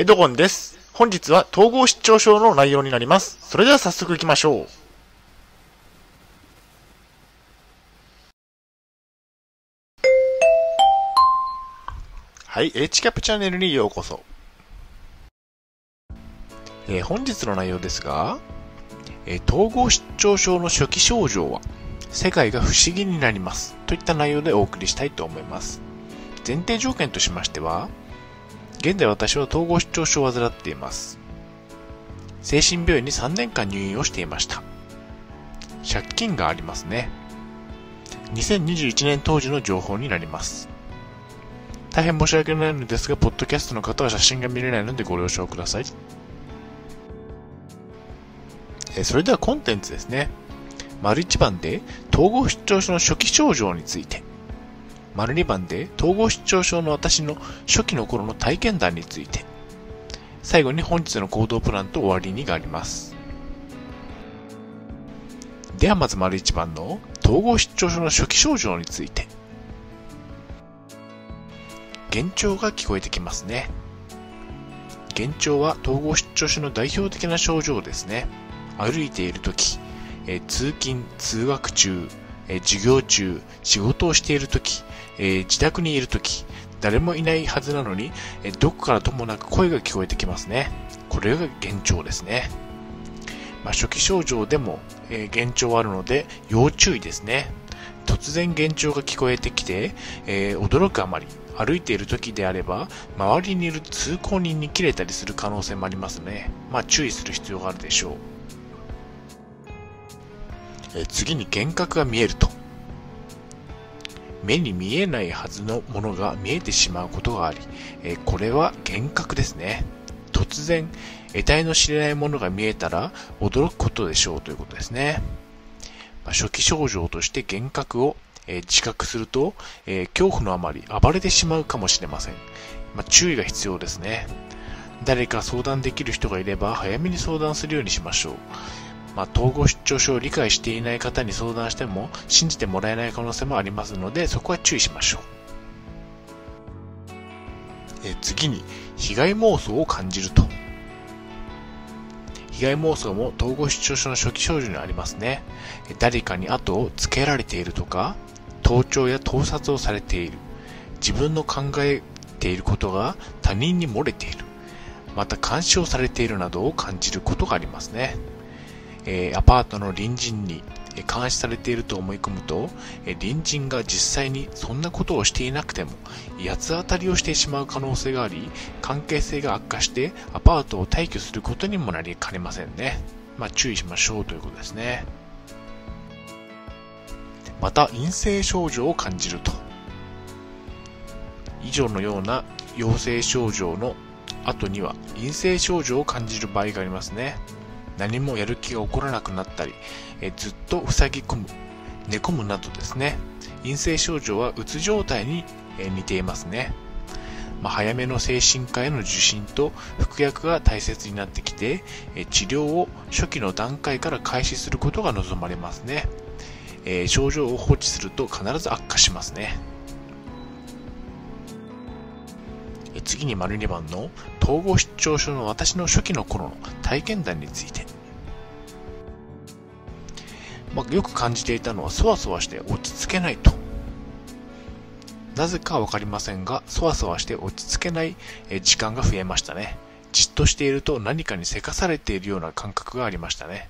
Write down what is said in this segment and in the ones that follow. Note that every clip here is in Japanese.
エドゴンです。本日は統合失調症の内容になります。それでは早速行きましょう。はい、H キャップチャンネルにようこそ。えー、本日の内容ですが、えー、統合失調症の初期症状は、世界が不思議になります。といった内容でお送りしたいと思います。前提条件としましては、現在私は統合失調症を患っています。精神病院に3年間入院をしていました。借金がありますね。2021年当時の情報になります。大変申し訳ないのですが、ポッドキャストの方は写真が見れないのでご了承ください。えそれではコンテンツですね。丸1番で統合失調症の初期症状について。丸2番で統合失調症の私の初期の頃の体験談について。最後に本日の行動プランと終わりにがあります。ではまず丸1番の統合失調症の初期症状について。幻聴が聞こえてきますね。幻聴は統合失調症の代表的な症状ですね。歩いているとき、え通勤、通学中、え授業中、仕事をしているとき、え自宅にいるとき、誰もいないはずなのに、えどこからともなく声が聞こえてきますね。これが幻聴ですね。まあ、初期症状でも、え、幻聴あるので要注意ですね。突然幻聴が聞こえてきて、え、驚くあまり歩いている時であれば周りにいる通行人に切れたりする可能性もありますね。まあ注意する必要があるでしょう。え次に幻覚が見えると。目に見えないはずのものが見えてしまうことがあり、えこれは幻覚ですね。突然、得体の知れないものが見えたら驚くことでしょうということですね。まあ、初期症状として幻覚を、え自覚すると、え恐怖のあまり暴れてしまうかもしれません。まあ、注意が必要ですね。誰か相談できる人がいれば早めに相談するようにしましょう。まあ、統合失調症を理解していない方に相談しても信じてもらえない可能性もありますのでそこは注意しましょう。え次に被害妄想を感じると。被害妄想も統合失調症の初期症状にありますね。誰かに後をつけられているとか盗聴や盗撮をされている。自分の考えていることが他人に漏れている。また干渉されているなどを感じることがありますね。えアパートの隣人に監視されていると思い込むとえ、隣人が実際にそんなことをしていなくても、八つ当たりをしてしまう可能性があり、関係性が悪化してアパートを退去することにもなりかねませんね。まあ、注意しましょうということですね。また、陰性症状を感じると。以上のような陽性症状の後には陰性症状を感じる場合がありますね。何もやる気が起こらなくなったり、えずっと塞ぎ込む、寝込むなどですね、陰性症状はうつ状態に、え似ていますね。まあ、早めの精神科への受診と服薬が大切になってきて、え治療を初期の段階から開始することが望まれますね。え、症状を放置すると必ず悪化しますね。次に丸2番の統合失調症の私の初期の頃の体験談について。まあ、よく感じていたのは、そわそわして落ち着けないと。なぜかわかりませんが、そわそわして落ち着けない時間が増えましたね。じっとしていると何かにせかされているような感覚がありましたね。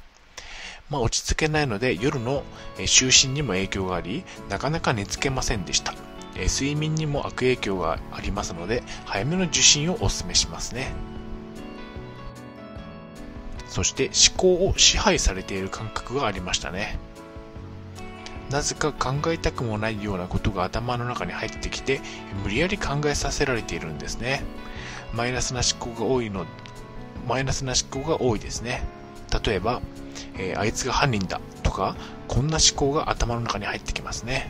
まあ、落ち着けないので夜の就寝にも影響があり、なかなか寝つけませんでした。え睡眠にも悪影響がありますので、早めの受診をお勧めしますね。そして思考を支配されている感覚がありましたね。なぜか考えたくもないようなことが頭の中に入ってきて、無理やり考えさせられているんですね。マイナスな思考が多いの、マイナスな思考が多いですね。例えば、えー、あいつが犯人だとか、こんな思考が頭の中に入ってきますね。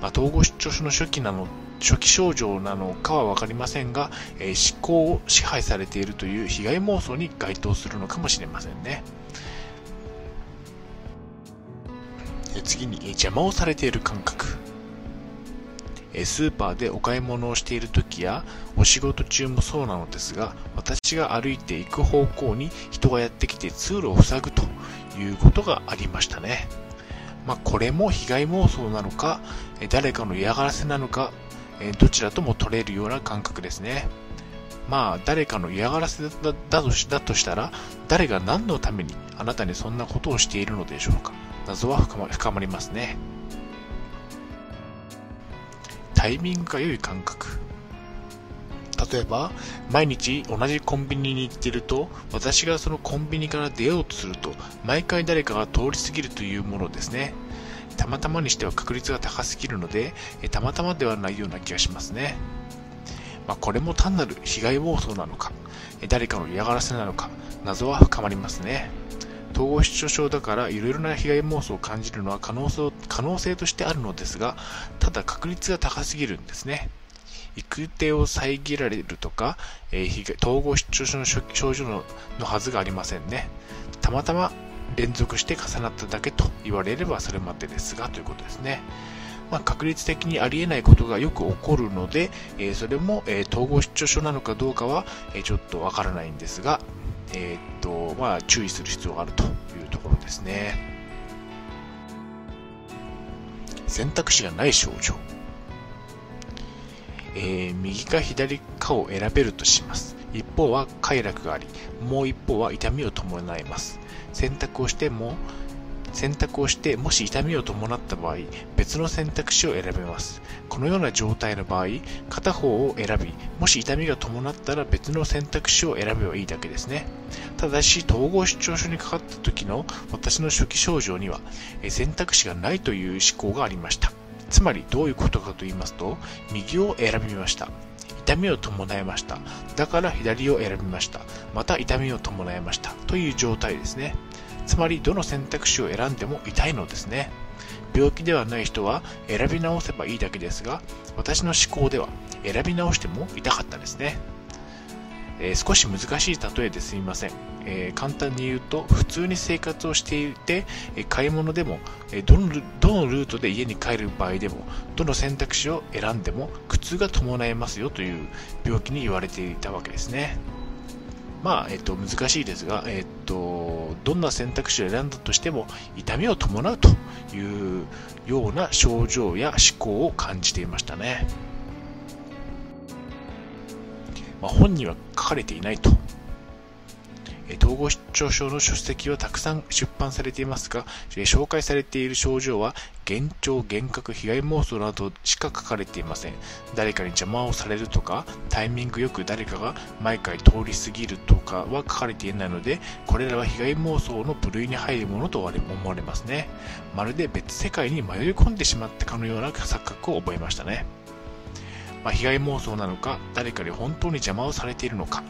まあ、統合失調症の初期なの初期症状なのかは分かりませんが、えー、思考を支配されているという被害妄想に該当するのかもしれませんね。次に、邪魔をされている感覚。スーパーでお買い物をしている時やお仕事中もそうなのですが私が歩いていく方向に人がやってきて通路を塞ぐということがありましたね。まあ、これも被害妄想なのか誰かの嫌がらせなのかどちらとも取れるような感覚ですね。まあ、誰かの嫌がらせだとしたら、誰が何のためにあなたにそんなことをしているのでしょうか。謎は深ま深まりますね。タイミングが良い感覚。例えば、毎日同じコンビニに行っていると、私がそのコンビニから出ようとすると、毎回誰かが通り過ぎるというものですね。たまたまにしては確率が高すぎるので、たまたまではないような気がしますね。まあ、これも単なる被害妄想なのか、誰かの嫌がらせなのか、謎は深まりますね。統合失調症だからいろいろな被害妄想を感じるのは可能性可能性としてあるのですが、ただ確率が高すぎるんですね。行く手を遮られるとか、えー、統合失調症の症状ののはずがありませんね。たまたま連続して重なっただけと言われればそれまでですがということですね。まあ、確率的にありえないことがよく起こるので、えー、それも、えー、統合失調症なのかどうかは、えー、ちょっとわからないんですが、えっとまあ、注意する必要があるというところですね。選択肢がない症状。え右か左かを選べるとします。一方は快楽があり、もう一方は痛みを伴います。選択をしても選択をしてもし痛みを伴った場合別の選択肢を選べますこのような状態の場合片方を選びもし痛みが伴ったら別の選択肢を選べばいいだけですねただし統合失調症にかかった時の私の初期症状には選択肢がないという思考がありましたつまりどういうことかと言いますと右を選びました。痛みを伴いました。だから左を選びました。また痛みを伴いました。という状態ですね。つまりどの選択肢を選んでも痛いのですね。病気ではない人は選び直せばいいだけですが、私の思考では選び直しても痛かったですね。えー、少し難しい例えですみません、えー、簡単に言うと、普通に生活をしていて、え、買い物でも、えどの、どのルートで家に帰る場合でも、どの選択肢を選んでも苦痛が伴いますよという病気に言われていたわけですね。まあ、えっと、難しいですが、えっと、どんな選択肢を選んだとしても、痛みを伴うというような症状や思考を感じていましたね。まあ、本には書かれていないと統合失調症の書籍はたくさん出版されていますが、紹介されている症状は、幻聴、幻覚、被害妄想などしか書かれていません。誰かに邪魔をされるとか、タイミングよく誰かが毎回通り過ぎるとかは書かれていないので、これらは被害妄想の部類に入るものと思われますね。まるで別世界に迷い込んでしまったかのような錯覚を覚えましたね。まあ、被害妄想なのか、誰かに本当に邪魔をされているのか、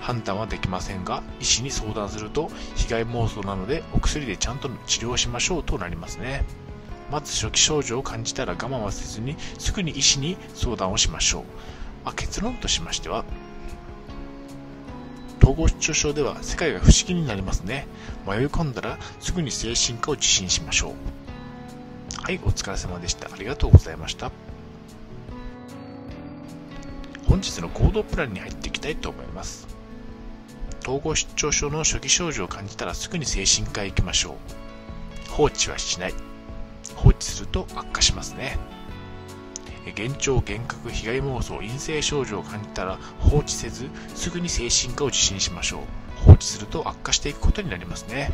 判断はできませんが、医師に相談すると、被害妄想なのでお薬でちゃんと治療しましょうとなりますね。まず初期症状を感じたら我慢はせずに、すぐに医師に相談をしましょう。まあ、結論としましては、統合失調症では世界が不思議になりますね。迷い込んだらすぐに精神科を受診しましょう。はい、お疲れ様でした。ありがとうございました。本日の行動プランに入っていきたいと思います。統合失調症の初期症状を感じたらすぐに精神科へ行きましょう。放置はしない。放置すると悪化しますね。幻聴、幻覚、被害妄想、陰性症状を感じたら放置せず、すぐに精神科を受診しましょう。放置すると悪化していくことになりますね。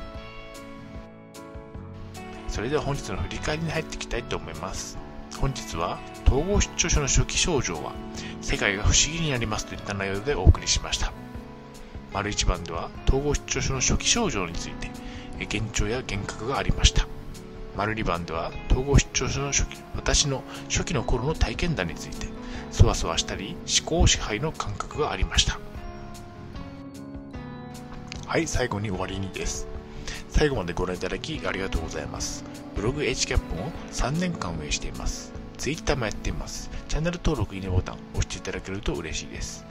それでは本日の振り返りに入っていきたいと思います。本日は統合失調症の初期症状は世界が不思議になりますといった内容でお送りしました。丸1番では統合失調症の初期症状について幻聴や幻覚がありました。丸2番では統合失調症の初期私の初期の頃の体験談についてそわそわしたり思考支配の感覚がありました。はい最後に終わりにです。最後までご覧いただきありがとうございます。ブログ HCAP を3年間運営しています Twitter もやっていますチャンネル登録いいねボタン押していただけると嬉しいです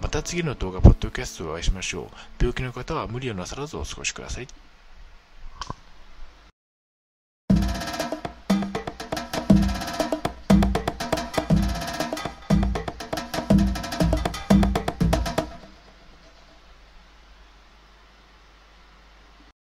また次の動画、ポッドキャストでお会いしましょう。病気の方は無理をなさらずお過ごしください。